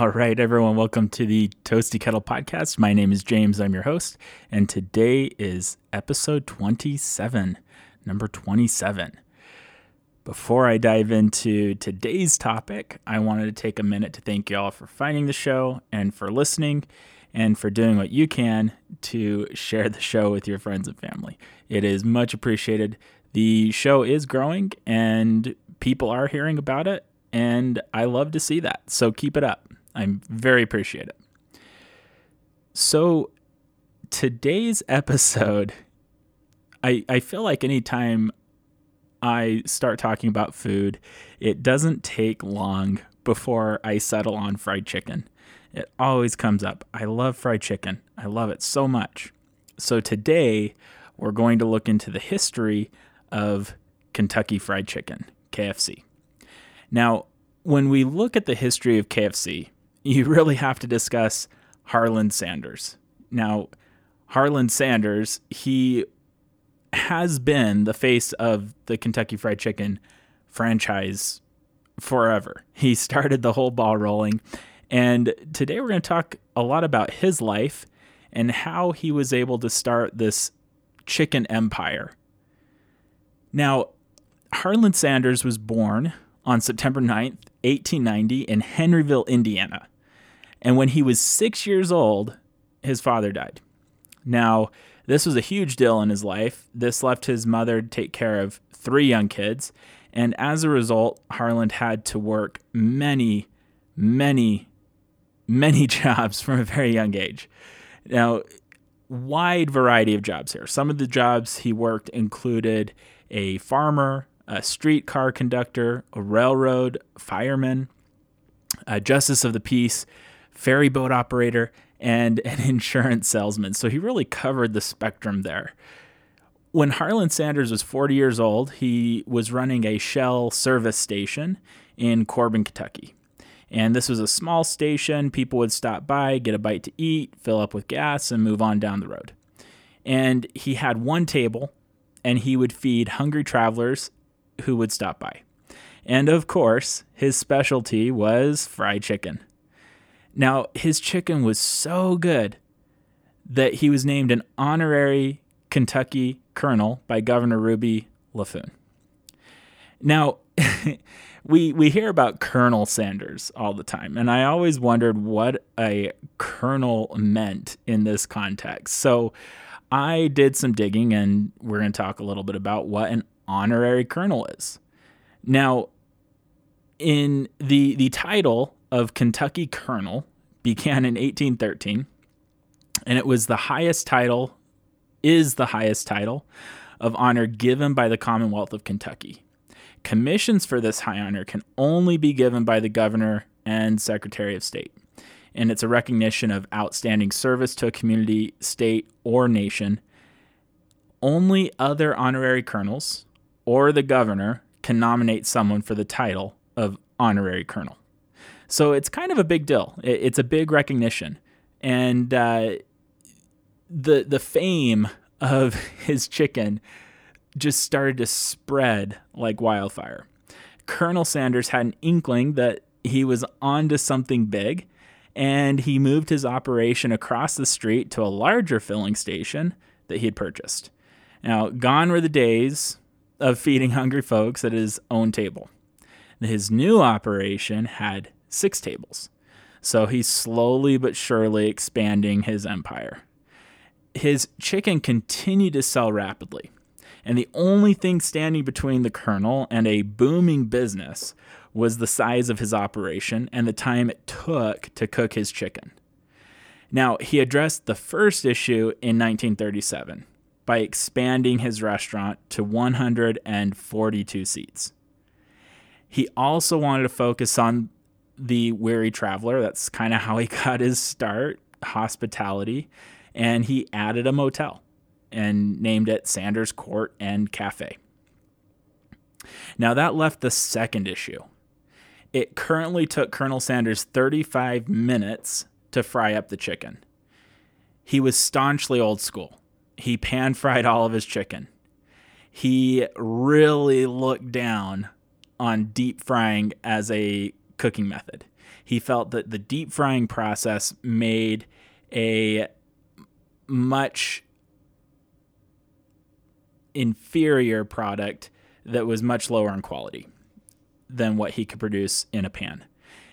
All right, everyone, welcome to the Toasty Kettle Podcast. My name is James, I'm your host, and today is episode 27, number 27. Before I dive into today's topic, I wanted to take a minute to thank you all for finding the show and for listening and for doing what you can to share the show with your friends and family. It is much appreciated. The show is growing and people are hearing about it, and I love to see that. So keep it up. I'm very appreciative. So today's episode, I I feel like anytime I start talking about food, it doesn't take long before I settle on fried chicken. It always comes up. I love fried chicken. I love it so much. So today we're going to look into the history of Kentucky Fried Chicken, KFC. Now, when we look at the history of KFC, you really have to discuss Harlan Sanders. Now, Harlan Sanders, he has been the face of the Kentucky Fried Chicken franchise forever. He started the whole ball rolling. And today we're going to talk a lot about his life and how he was able to start this chicken empire. Now, Harlan Sanders was born on September 9th, 1890, in Henryville, Indiana. And when he was six years old, his father died. Now, this was a huge deal in his life. This left his mother to take care of three young kids. And as a result, Harlan had to work many, many, many jobs from a very young age. Now, wide variety of jobs here. Some of the jobs he worked included a farmer, a streetcar conductor, a railroad fireman, a justice of the peace, ferry boat operator, and an insurance salesman. So he really covered the spectrum there. When Harlan Sanders was 40 years old, he was running a Shell service station in Corbin, Kentucky. And this was a small station. People would stop by, get a bite to eat, fill up with gas, and move on down the road. And he had one table, and he would feed hungry travelers who would stop by. And of course, his specialty was fried chicken. Now, his chicken was so good that he was named an honorary Kentucky colonel by Governor Ruby Laffoon. Now, we we hear about Colonel Sanders all the time, and I always wondered what a colonel meant in this context. So, I did some digging, and we're going to talk a little bit about what an honorary colonel is. Now, in the the title of Kentucky Colonel began in 1813, and it was the highest title, is the highest title of honor given by the Commonwealth of Kentucky. Commissions for this high honor can only be given by the governor and secretary of state. And it's a recognition of outstanding service to a community, state, or nation. Only other honorary colonels or the governor can nominate someone for the title of honorary colonel. So it's kind of a big deal. It's a big recognition, and uh, the the fame of his chicken just started to spread like wildfire. Colonel Sanders had an inkling that he was onto something big, and he moved his operation across the street to a larger filling station that he had purchased. Now, gone were the days of feeding hungry folks at his own table. His new operation had six tables. So he's slowly but surely expanding his empire. His chicken continued to sell rapidly, and the only thing standing between the colonel and a booming business was the size of his operation and the time it took to cook his chicken. Now, he addressed the first issue in 1937 by expanding his restaurant to 142 seats. He also wanted to focus on the weary traveler. That's kind of how he got his start, hospitality. And he added a motel and named it Sanders Court and Cafe. Now, that left the second issue. It currently took Colonel Sanders 35 minutes to fry up the chicken. He was staunchly old school. He pan fried all of his chicken. He really looked down on deep frying as a cooking method. he felt that the deep frying process made a much inferior product that was much lower in quality than what he could produce in a pan.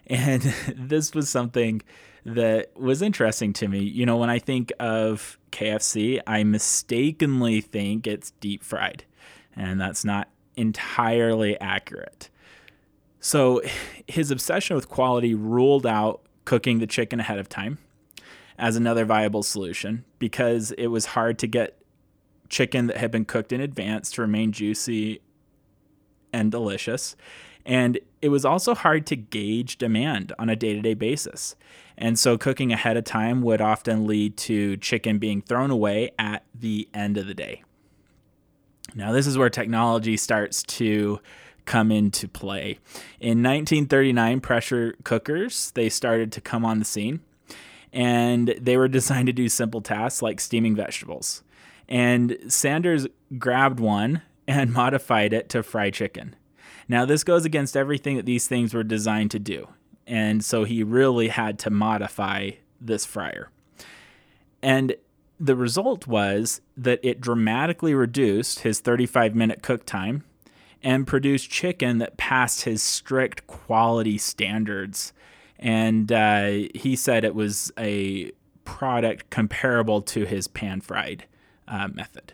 And this was something that was interesting to me. You know, when I think of KFC, I mistakenly think it's deep fried, and that's not entirely accurate. So his obsession with quality ruled out cooking the chicken ahead of time as another viable solution because it was hard to get chicken that had been cooked in advance to remain juicy and delicious. And it was also hard to gauge demand on a day to day basis. And so cooking ahead of time would often lead to chicken being thrown away at the end of the day. Now, this is where technology starts to come into play. In 1939, pressure cookers, they started to come on the scene and they were designed to do simple tasks like steaming vegetables. And Sanders grabbed one and modified it to fry chicken. Now, this goes against everything that these things were designed to do. And so he really had to modify this fryer. And the result was that it dramatically reduced his 35 minute cook time and produced chicken that passed his strict quality standards. And uh, he said it was a product comparable to his pan fried uh, method.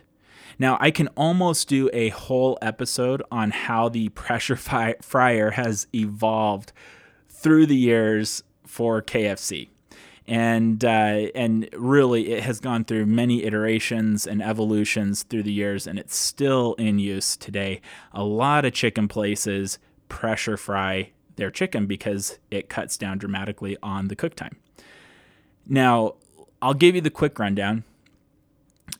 Now, I can almost do a whole episode on how the pressure fi- fryer has evolved through the years for KFC. And uh, and really, it has gone through many iterations and evolutions through the years, and it's still in use today. A lot of chicken places pressure fry their chicken because it cuts down dramatically on the cook time. Now, I'll give you the quick rundown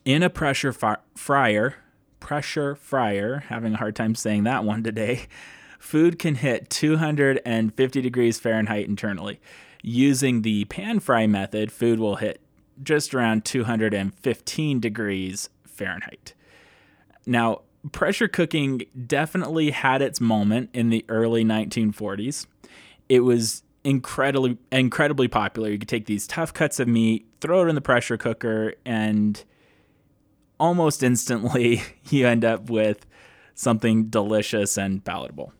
in a pressure fi- fryer, pressure fryer, having a hard time saying that one today, food can hit 250 degrees Fahrenheit internally. Using the pan fry method, food will hit just around 215 degrees Fahrenheit. Now, pressure cooking definitely had its moment in the early 1940s. It was incredibly incredibly popular. You could take these tough cuts of meat, throw it in the pressure cooker and almost instantly you end up with something delicious and palatable.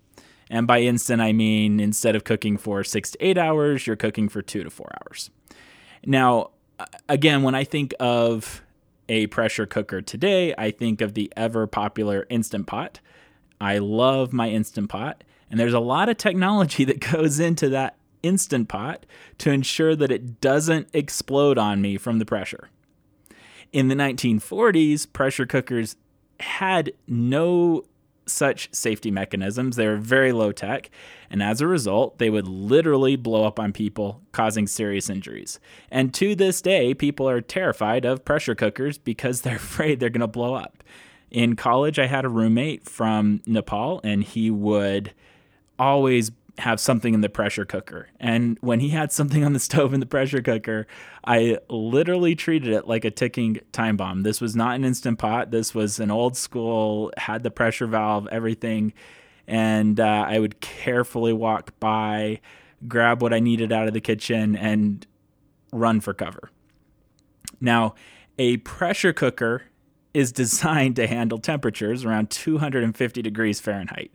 And by instant, I mean instead of cooking for six to eight hours, you're cooking for two to four hours. Now, again, when I think of a pressure cooker today, I think of the ever popular Instant Pot. I love my Instant Pot, and there's a lot of technology that goes into that Instant Pot to ensure that it doesn't explode on me from the pressure. In the 1940s, pressure cookers had no such safety mechanisms. They were very low tech, and as a result, they would literally blow up on people, causing serious injuries. And to this day, people are terrified of pressure cookers because they're afraid they're going to blow up. In college, I had a roommate from Nepal, and he would always have something in the pressure cooker. And when he had something on the stove in the pressure cooker, I literally treated it like a ticking time bomb. This was not an instant pot. This was an old school, had the pressure valve, everything. And uh, I would carefully walk by, grab what I needed out of the kitchen, and run for cover. Now, a pressure cooker is designed to handle temperatures around 250 degrees Fahrenheit.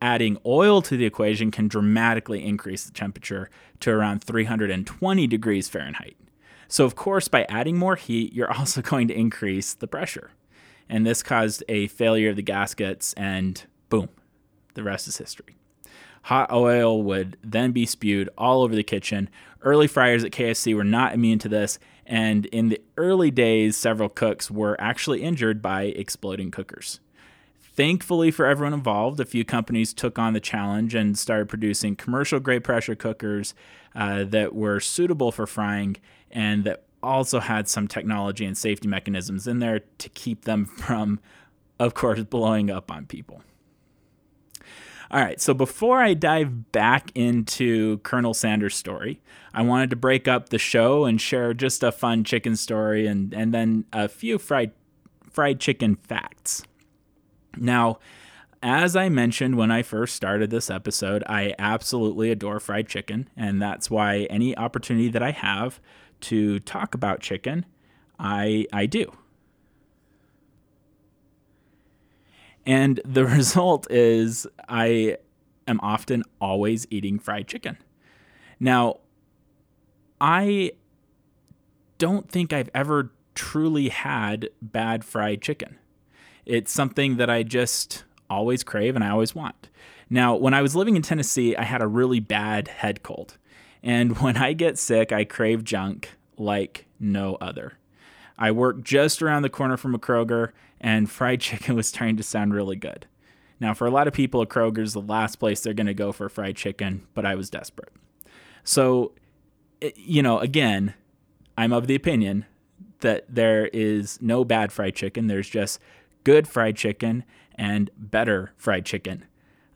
Adding oil to the equation can dramatically increase the temperature to around 320 degrees Fahrenheit. So, of course, by adding more heat, you're also going to increase the pressure. And this caused a failure of the gaskets, and boom, the rest is history. Hot oil would then be spewed all over the kitchen. Early fryers at KFC were not immune to this, and in the early days, several cooks were actually injured by exploding cookers. Thankfully for everyone involved, a few companies took on the challenge and started producing commercial grade pressure cookers uh, that were suitable for frying and that also had some technology and safety mechanisms in there to keep them from, of course, blowing up on people. All right, so before I dive back into Colonel Sanders' story, I wanted to break up the show and share just a fun chicken story and, and then a few fried fried chicken facts. Now, as I mentioned when I first started this episode, I absolutely adore fried chicken, and that's why any opportunity that I have to talk about chicken, I I do. And the result is I am often always eating fried chicken. Now, I don't think I've ever truly had bad fried chicken. It's something that I just always crave and I always want. Now, when I was living in Tennessee, I had a really bad head cold. And when I get sick, I crave junk like no other. I work just around the corner from a Kroger, and fried chicken was starting to sound really good. Now, for a lot of people, a Kroger's the last place they're going to go for fried chicken, but I was desperate. So, eh, you know, again, I'm of the opinion that there is no bad fried chicken. There's just good fried chicken and better fried chicken.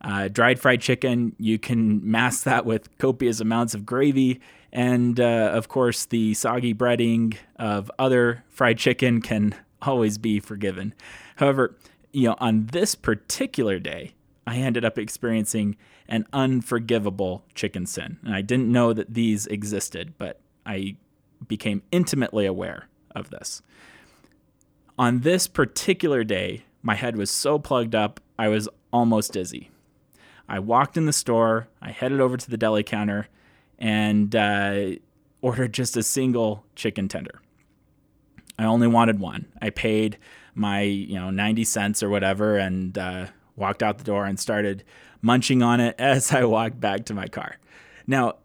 Uh, dried fried chicken, you can mask that with copious amounts of gravy. And uh, of course, the soggy breading of other fried chicken can always be forgiven. However, you know, on this particular day, I ended up experiencing an unforgivable chicken sin. And I didn't know that these existed, but I became intimately aware of this. On this particular day, my head was so plugged up, I was almost dizzy. I walked in the store, I headed over to the deli counter, and uh, ordered just a single chicken tender. I only wanted one. I paid my, you know, 90 cents or whatever and uh, walked out the door and started munching on it as I walked back to my car. Now,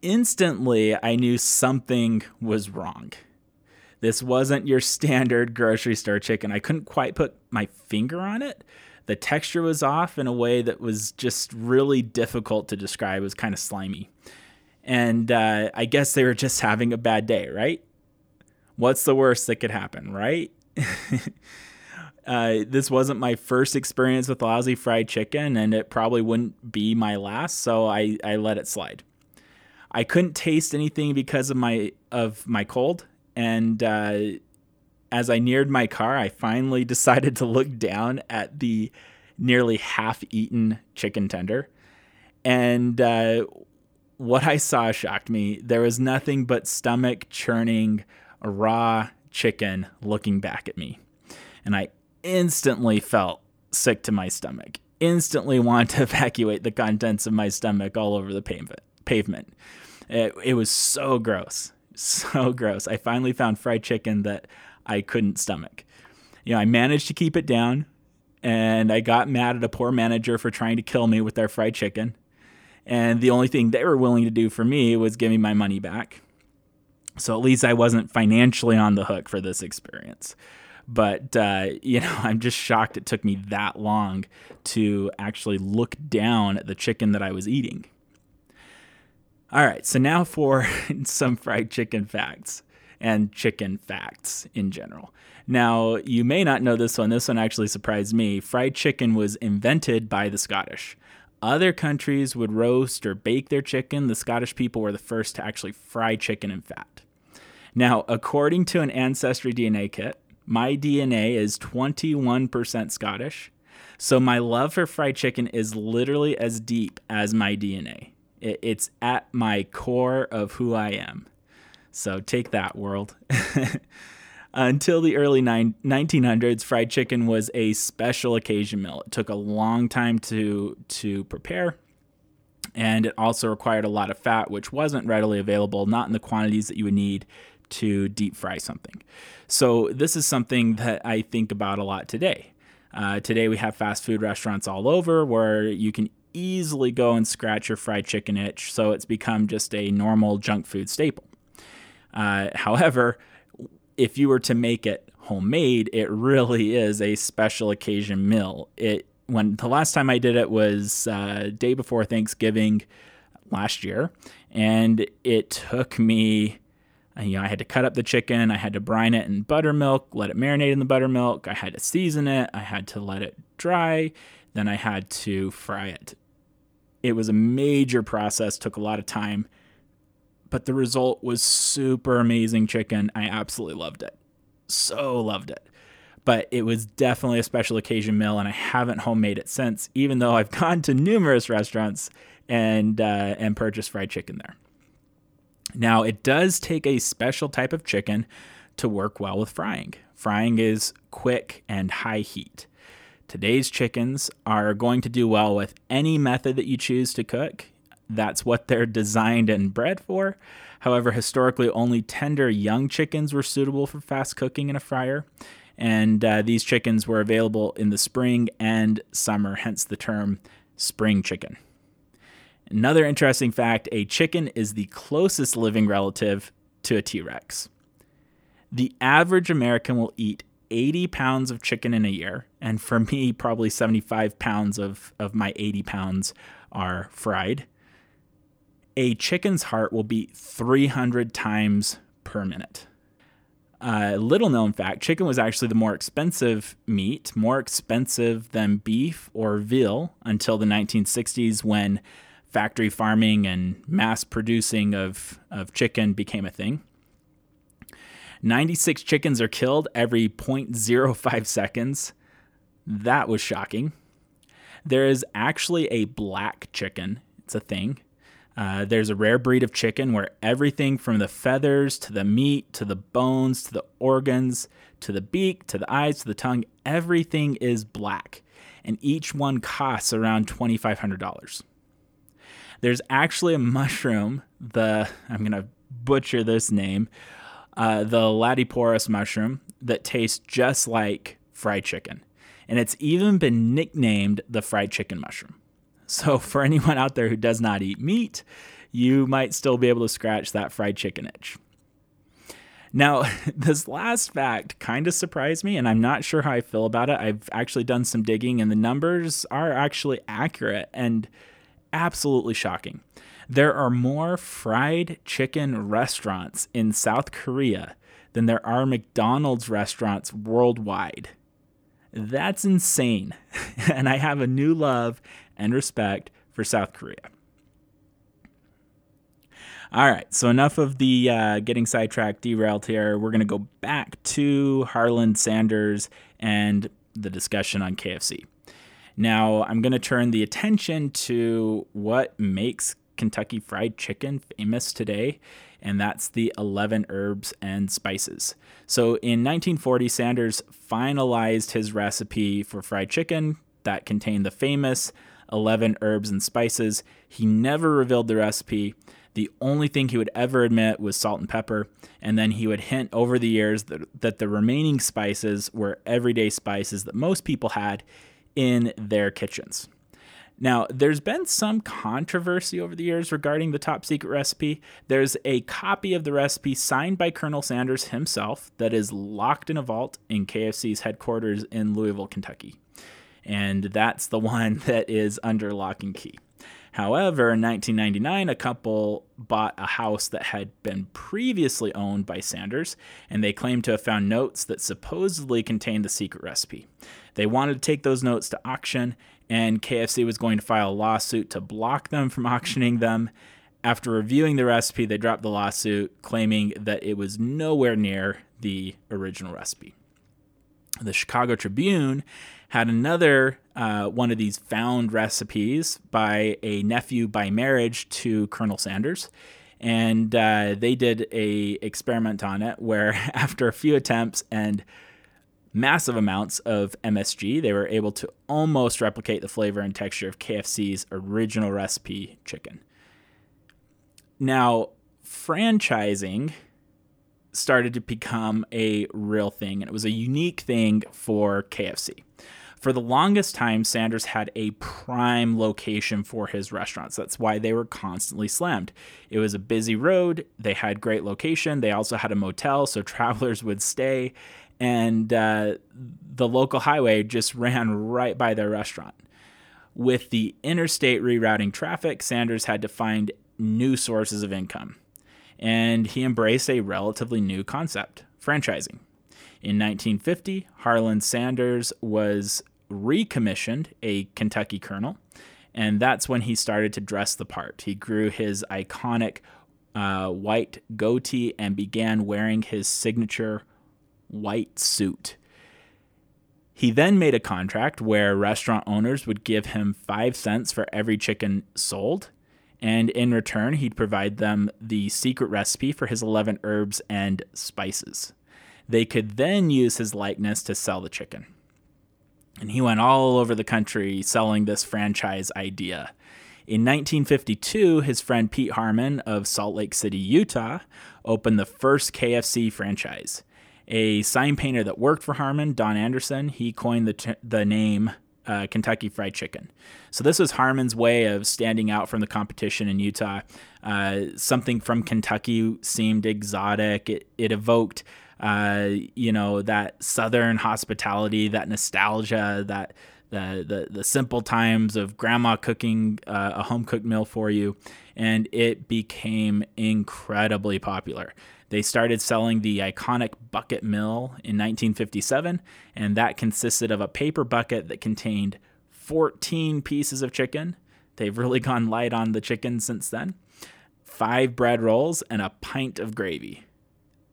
instantly, I knew something was wrong. This wasn't your standard grocery store chicken. I couldn't quite put my finger on it. The texture was off in a way that was just really difficult to describe. It was kind of slimy. And uh, I guess they were just having a bad day, right? What's the worst that could happen, right? uh, this wasn't my first experience with lousy fried chicken, and it probably wouldn't be my last, so I, I let it slide. I couldn't taste anything because of my of my cold, and uh, as I neared my car, I finally decided to look down at the nearly half-eaten chicken tender, and uh, what I saw shocked me. There was nothing but stomach churning, raw chicken looking back at me, and I instantly felt sick to my stomach. Instantly wanted to evacuate the contents of my stomach all over the pavement. Pavement. It, it was so gross so gross. I finally found fried chicken that I couldn't stomach. You know, I managed to keep it down and I got mad at a poor manager for trying to kill me with their fried chicken. And the only thing they were willing to do for me was give me my money back. So at least I wasn't financially on the hook for this experience. But, uh, you know, I'm just shocked it took me that long to actually look down at the chicken that I was eating. All right, so now for some fried chicken facts and chicken facts in general. Now, you may not know this one. This one actually surprised me. Fried chicken was invented by the Scottish. Other countries would roast or bake their chicken. The Scottish people were the first to actually fry chicken in fat. Now, according to an Ancestry DNA kit, my DNA is 21% Scottish. So my love for fried chicken is literally as deep as my DNA. It's at my core of who I am. So take that, world. Until the early 1900s, fried chicken was a special occasion meal. It took a long time to, to prepare, and it also required a lot of fat, which wasn't readily available, not in the quantities that you would need to deep fry something. So, this is something that I think about a lot today. Uh, today, we have fast food restaurants all over where you can easily go and scratch your fried chicken itch, so it's become just a normal junk food staple. Uh, however, if you were to make it homemade, it really is a special occasion meal. It when the last time I did it was uh, day before Thanksgiving last year, and it took me. You know, I had to cut up the chicken. I had to brine it in buttermilk, let it marinate in the buttermilk. I had to season it. I had to let it dry. Then I had to fry it. It was a major process, took a lot of time, but the result was super amazing chicken. I absolutely loved it. So loved it. but it was definitely a special occasion meal, and I haven't homemade it since, even though I've gone to numerous restaurants and uh, and purchased fried chicken there. Now, it does take a special type of chicken to work well with frying. Frying is quick and high heat. Today's chickens are going to do well with any method that you choose to cook. That's what they're designed and bred for. However, historically, only tender young chickens were suitable for fast cooking in a fryer. And uh, these chickens were available in the spring and summer, hence the term spring chicken. Another interesting fact a chicken is the closest living relative to a T Rex. The average American will eat 80 pounds of chicken in a year. And for me, probably 75 pounds of, of my 80 pounds are fried. A chicken's heart will beat 300 times per minute. Uh, little known fact chicken was actually the more expensive meat, more expensive than beef or veal until the 1960s when factory farming and mass producing of, of chicken became a thing. 96 chickens are killed every 0.05 seconds. That was shocking. There is actually a black chicken, it's a thing. Uh, there's a rare breed of chicken where everything from the feathers to the meat to the bones to the organs to the beak to the eyes to the tongue, everything is black. And each one costs around $2,500. There's actually a mushroom, the, I'm going to butcher this name, uh, the Laetiporus mushroom that tastes just like fried chicken. And it's even been nicknamed the fried chicken mushroom. So, for anyone out there who does not eat meat, you might still be able to scratch that fried chicken itch. Now, this last fact kind of surprised me, and I'm not sure how I feel about it. I've actually done some digging, and the numbers are actually accurate and absolutely shocking. There are more fried chicken restaurants in South Korea than there are McDonald's restaurants worldwide. That's insane. and I have a new love and respect for South Korea. All right, so enough of the uh, getting sidetracked, derailed here. We're going to go back to Harlan Sanders and the discussion on KFC. Now, I'm going to turn the attention to what makes Kentucky Fried Chicken famous today, and that's the 11 herbs and spices. So in 1940, Sanders finalized his recipe for fried chicken that contained the famous 11 herbs and spices. He never revealed the recipe. The only thing he would ever admit was salt and pepper, and then he would hint over the years that, that the remaining spices were everyday spices that most people had in their kitchens. Now, there's been some controversy over the years regarding the top secret recipe. There's a copy of the recipe signed by Colonel Sanders himself that is locked in a vault in KFC's headquarters in Louisville, Kentucky. And that's the one that is under lock and key. However, in 1999, a couple bought a house that had been previously owned by Sanders, and they claimed to have found notes that supposedly contained the secret recipe. They wanted to take those notes to auction, and KFC was going to file a lawsuit to block them from auctioning them. After reviewing the recipe, they dropped the lawsuit, claiming that it was nowhere near the original recipe. The Chicago Tribune had another uh, one of these found recipes by a nephew by marriage to Colonel Sanders. And uh, they did a experiment on it where after a few attempts and massive amounts of MSG, they were able to almost replicate the flavor and texture of KFC's original recipe chicken. Now, franchising started to become a real thing, and it was a unique thing for KFC. For the longest time, Sanders had a prime location for his restaurants. That's why they were constantly slammed. It was a busy road, they had great location, they also had a motel, so travelers would stay, and uh, the local highway just ran right by their restaurant. With the interstate rerouting traffic, Sanders had to find new sources of income. And he embraced a relatively new concept franchising. In 1950, Harlan Sanders was recommissioned a Kentucky colonel, and that's when he started to dress the part. He grew his iconic uh, white goatee and began wearing his signature white suit. He then made a contract where restaurant owners would give him five cents for every chicken sold. And in return, he'd provide them the secret recipe for his 11 herbs and spices. They could then use his likeness to sell the chicken. And he went all over the country selling this franchise idea. In 1952, his friend Pete Harman of Salt Lake City, Utah, opened the first KFC franchise a sign painter that worked for Harman, Don Anderson, he coined the, t- the name uh, Kentucky Fried Chicken. So this was Harman's way of standing out from the competition in Utah. Uh, something from Kentucky seemed exotic. It, it evoked, uh, you know, that Southern hospitality, that nostalgia, that the, the, the simple times of grandma cooking uh, a home cooked meal for you. And it became incredibly popular. They started selling the iconic bucket mill in 1957, and that consisted of a paper bucket that contained 14 pieces of chicken. They've really gone light on the chicken since then. Five bread rolls and a pint of gravy.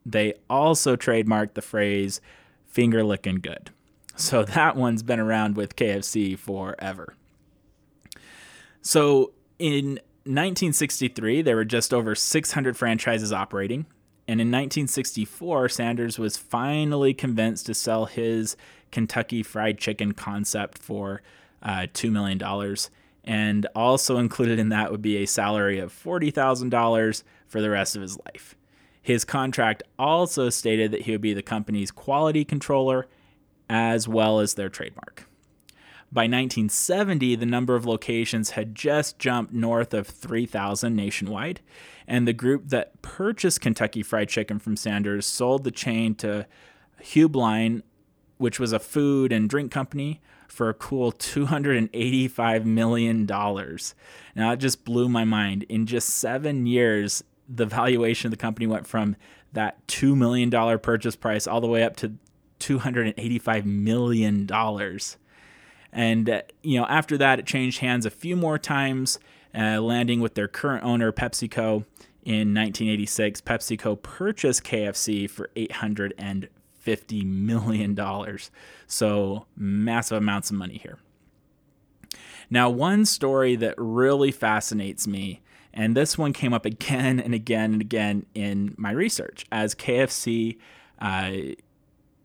They also trademarked the phrase finger licking good. So that one's been around with KFC forever. So in 1963, there were just over 600 franchises operating. And in 1964, Sanders was finally convinced to sell his Kentucky Fried Chicken concept for uh, $2 million. And also included in that would be a salary of $40,000 for the rest of his life. His contract also stated that he would be the company's quality controller as well as their trademark. By 1970, the number of locations had just jumped north of 3,000 nationwide, and the group that purchased Kentucky Fried Chicken from Sanders sold the chain to Heublein, which was a food and drink company, for a cool $285 million. Now, it just blew my mind. In just seven years, the valuation of the company went from that $2 million purchase price all the way up to $285 million. And, uh, you know, after that, it changed hands a few more times, uh, landing with their current owner, PepsiCo. In 1986, PepsiCo purchased KFC for $850 million. So, massive amounts of money here. Now, one story that really fascinates me, and this one came up again and again and again in my research as KFC uh,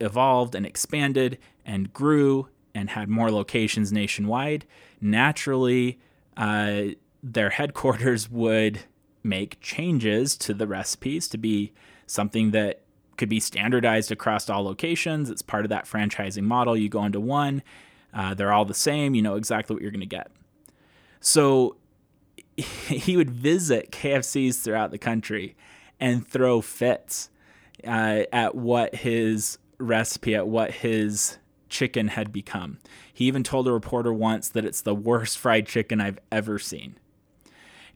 evolved and expanded and grew and had more locations nationwide, naturally, uh, their headquarters would make changes to the recipes to be something that could be standardized across all locations. It's part of that franchising model. You go into one, uh, they're all the same, you know exactly what you're going to get. So he would visit KFCs throughout the country and throw fits uh, at what his recipe, at what his chicken had become. He even told a reporter once that it's the worst fried chicken I've ever seen.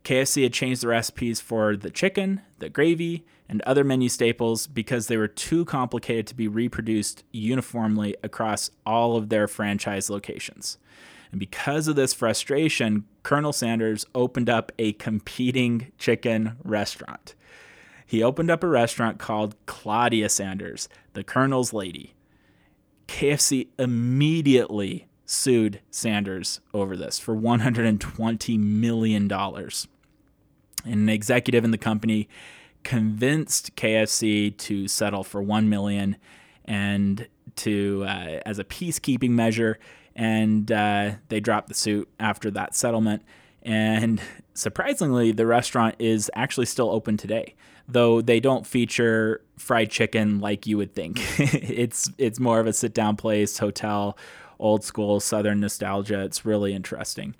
KFC had changed the recipes for the chicken, the gravy, and other menu staples because they were too complicated to be reproduced uniformly across all of their franchise locations. And because of this frustration, Colonel Sanders opened up a competing chicken restaurant. He opened up a restaurant called Claudia Sanders, the Colonel's Lady. KFC immediately sued Sanders over this for $120 million. And an executive in the company convinced KFC to settle for 1 million and to uh, as a peacekeeping measure and uh, they dropped the suit after that settlement and surprisingly the restaurant is actually still open today though they don't feature fried chicken like you would think. it's it's more of a sit down place, hotel, old school southern nostalgia. It's really interesting.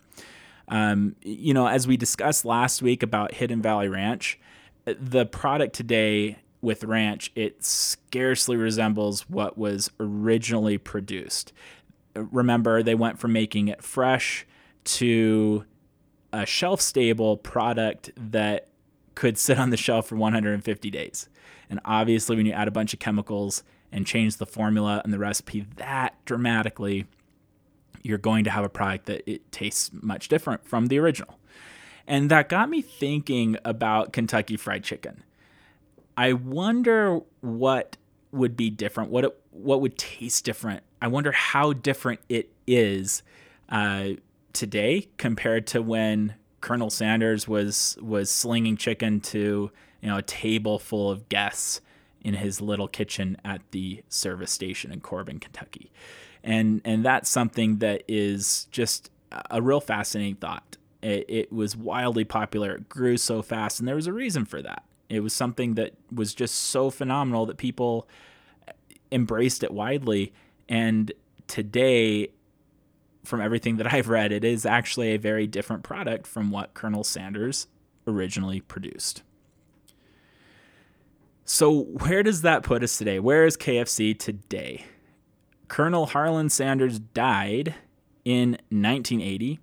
Um, you know, as we discussed last week about Hidden Valley Ranch, the product today with Ranch, it scarcely resembles what was originally produced. Remember, they went from making it fresh to a shelf stable product that could sit on the shelf for 150 days. And obviously, when you add a bunch of chemicals and change the formula and the recipe that dramatically, you're going to have a product that it tastes much different from the original. And that got me thinking about Kentucky Fried Chicken. I wonder what would be different, what it, what would taste different I wonder how different it is uh, today compared to when Colonel Sanders was was slinging chicken to you know a table full of guests in his little kitchen at the service station in Corbin, Kentucky. And and that's something that is just a real fascinating thought. It, it was wildly popular. It grew so fast, and there was a reason for that. It was something that was just so phenomenal that people embraced it widely. And today, from everything that I've read, it is actually a very different product from what Colonel Sanders originally produced. So, where does that put us today? Where is KFC today? Colonel Harlan Sanders died in 1980,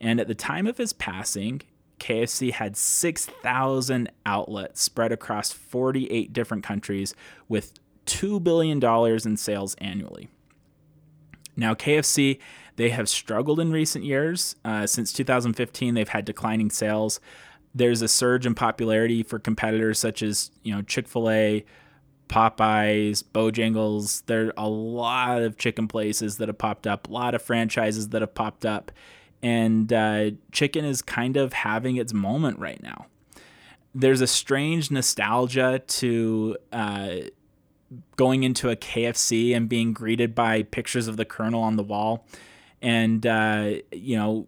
and at the time of his passing, KFC had 6,000 outlets spread across 48 different countries with $2 billion in sales annually. Now, KFC, they have struggled in recent years. Uh, since 2015, they've had declining sales. There's a surge in popularity for competitors such as, you know, Chick-fil-A, Popeyes, Bojangles. There are a lot of chicken places that have popped up, a lot of franchises that have popped up and uh, chicken is kind of having its moment right now. There's a strange nostalgia to uh, going into a KFC and being greeted by pictures of the Colonel on the wall, and uh, you know,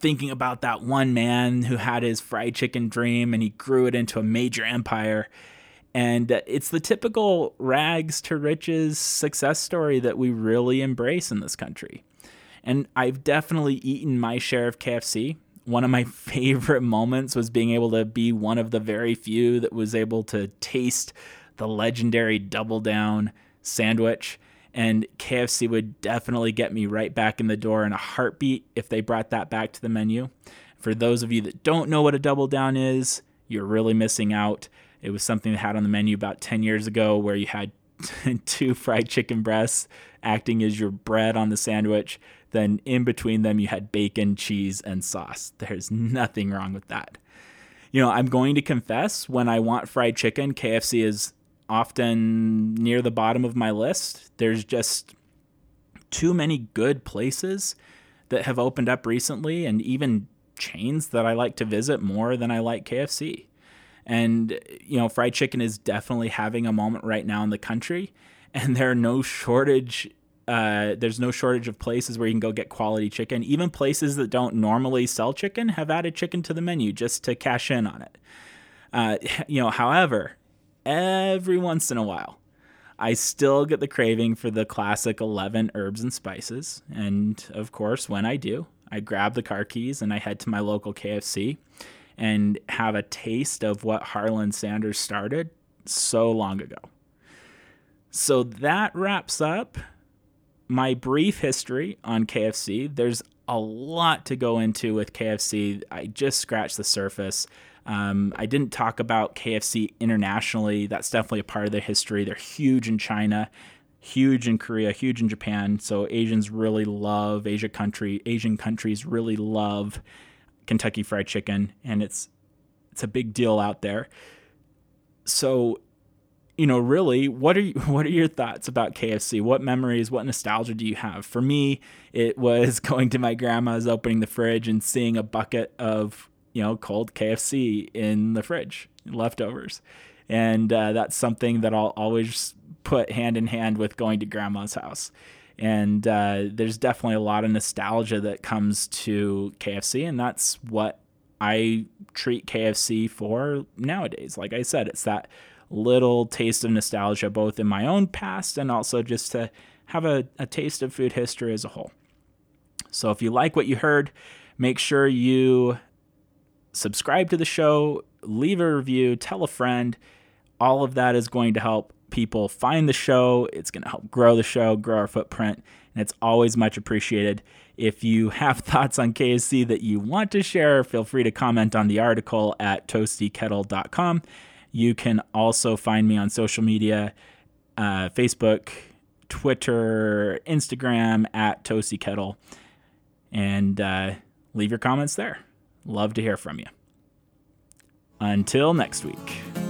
thinking about that one man who had his fried chicken dream and he grew it into a major empire. And it's the typical rags to riches success story that we really embrace in this country. And I've definitely eaten my share of KFC. One of my favorite moments was being able to be one of the very few that was able to taste the legendary Double Down sandwich. And KFC would definitely get me right back in the door in a heartbeat if they brought that back to the menu. For those of you that don't know what a Double Down is, you're really missing out. It was something that had on the menu about 10 years ago where you had two fried chicken breasts acting as your bread on the sandwich. Then in between them, you had bacon, cheese, and sauce. There's nothing wrong with that. You know, I'm going to confess when I want fried chicken, KFC is often near the bottom of my list. There's just too many good places that have opened up recently, and even chains that I like to visit more than I like KFC. And, you know, fried chicken is definitely having a moment right now in the country. And there are no shortage. Uh, there's no shortage of places where you can go get quality chicken. Even places that don't normally sell chicken have added chicken to the menu just to cash in on it. Uh, you know, however, every once in a while, I still get the craving for the classic 11 herbs and spices. And of course, when I do, I grab the car keys and I head to my local KFC and have a taste of what Harlan Sanders started so long ago. So that wraps up my brief history on KFC. There's a lot to go into with KFC. I just scratched the surface. Um, I didn't talk about KFC internationally. That's definitely a part of their history. They're huge in China, huge in Korea, huge in Japan. So Asians really love Asia country. Asian countries really love Kentucky Fried Chicken, and it's it's a big deal out there. So, you know, really, what are you, what are your thoughts about KFC? What memories, what nostalgia do you have? For me, it was going to my grandma's, opening the fridge, and seeing a bucket of you know cold KFC in the fridge, leftovers, and uh, that's something that I'll always put hand in hand with going to grandma's house and uh, there's definitely a lot of nostalgia that comes to KFC, and that's what I treat KFC for nowadays. Like I said, it's that little taste of nostalgia, both in my own past and also just to have a, a taste of food history as a whole. So if you like what you heard, make sure you subscribe to the show, leave a review, tell a friend. All of that is going to help people find the show. It's going to help grow the show, grow our footprint, and it's always much appreciated. If you have thoughts on KFC that you want to share, feel free to comment on the article at toastykettle.com. You can also find me on social media uh, Facebook, Twitter, Instagram at toastykettle, and uh, leave your comments there. Love to hear from you. Until next week.